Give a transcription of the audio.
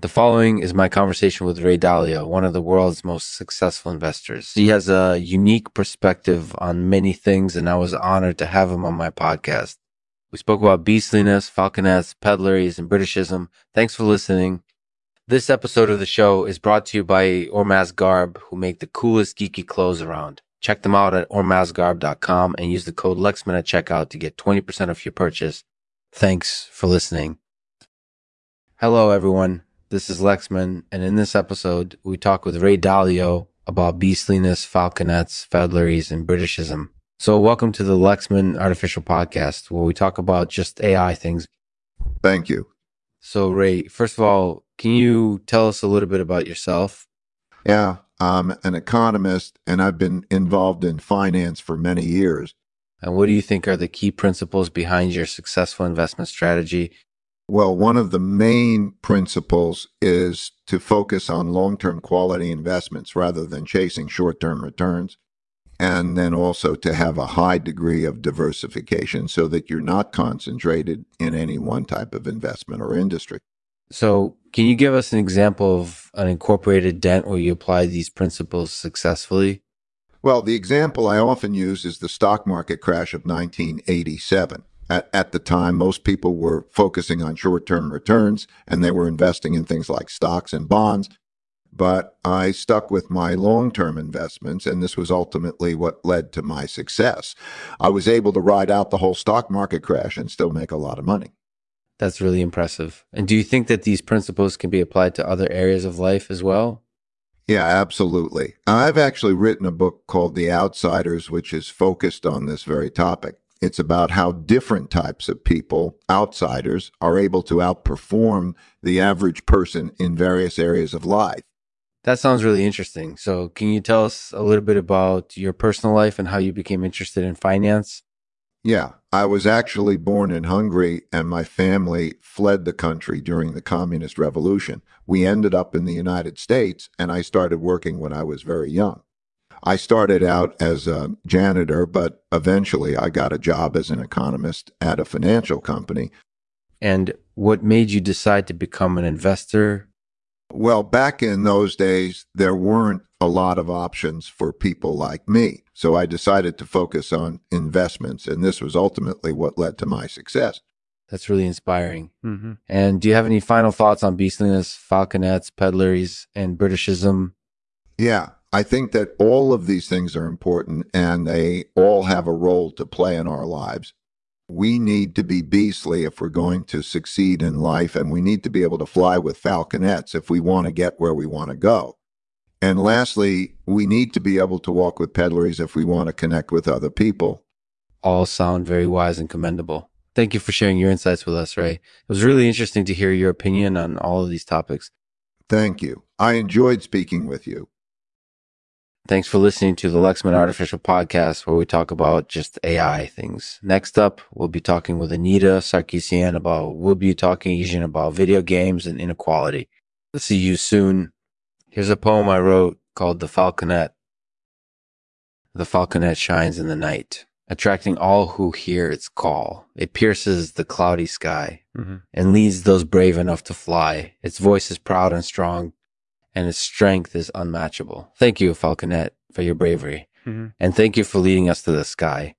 The following is my conversation with Ray Dalio, one of the world's most successful investors. He has a unique perspective on many things, and I was honored to have him on my podcast. We spoke about beastliness, falconets, pedlaries, and Britishism. Thanks for listening. This episode of the show is brought to you by Ormaz Garb, who make the coolest geeky clothes around. Check them out at ormazgarb.com and use the code Lexman at checkout to get 20% off your purchase. Thanks for listening. Hello, everyone. This is Lexman, and in this episode, we talk with Ray Dalio about beastliness, falconets, pedlaries, and Britishism. So, welcome to the Lexman Artificial Podcast, where we talk about just AI things. Thank you. So, Ray, first of all, can you tell us a little bit about yourself? Yeah, I'm an economist, and I've been involved in finance for many years. And what do you think are the key principles behind your successful investment strategy well, one of the main principles is to focus on long term quality investments rather than chasing short term returns. And then also to have a high degree of diversification so that you're not concentrated in any one type of investment or industry. So, can you give us an example of an incorporated dent where you apply these principles successfully? Well, the example I often use is the stock market crash of 1987 at, at the time, most people were focusing on short term returns and they were investing in things like stocks and bonds. But I stuck with my long term investments, and this was ultimately what led to my success. I was able to ride out the whole stock market crash and still make a lot of money. That's really impressive. And do you think that these principles can be applied to other areas of life as well? Yeah, absolutely. I've actually written a book called The Outsiders, which is focused on this very topic. It's about how different types of people, outsiders, are able to outperform the average person in various areas of life. That sounds really interesting. So, can you tell us a little bit about your personal life and how you became interested in finance? Yeah, I was actually born in Hungary and my family fled the country during the communist revolution. We ended up in the United States and I started working when I was very young. I started out as a janitor, but eventually I got a job as an economist at a financial company. And what made you decide to become an investor? Well, back in those days, there weren't a lot of options for people like me. So I decided to focus on investments, and this was ultimately what led to my success. That's really inspiring. Mm-hmm. And do you have any final thoughts on beastliness, falconets, pedlaries, and Britishism? Yeah, I think that all of these things are important and they all have a role to play in our lives. We need to be beastly if we're going to succeed in life, and we need to be able to fly with falconets if we want to get where we want to go. And lastly, we need to be able to walk with pedlaries if we want to connect with other people. All sound very wise and commendable. Thank you for sharing your insights with us, Ray. It was really interesting to hear your opinion on all of these topics. Thank you. I enjoyed speaking with you. Thanks for listening to the Lexman Artificial Podcast, where we talk about just AI things. Next up, we'll be talking with Anita Sarkeesian about, we'll be talking Asian about video games and inequality. Let's see you soon. Here's a poem I wrote called The Falconet. The falconet shines in the night, attracting all who hear its call. It pierces the cloudy sky mm-hmm. and leads those brave enough to fly. Its voice is proud and strong, and its strength is unmatchable. Thank you, Falconet, for your bravery. Mm-hmm. And thank you for leading us to the sky.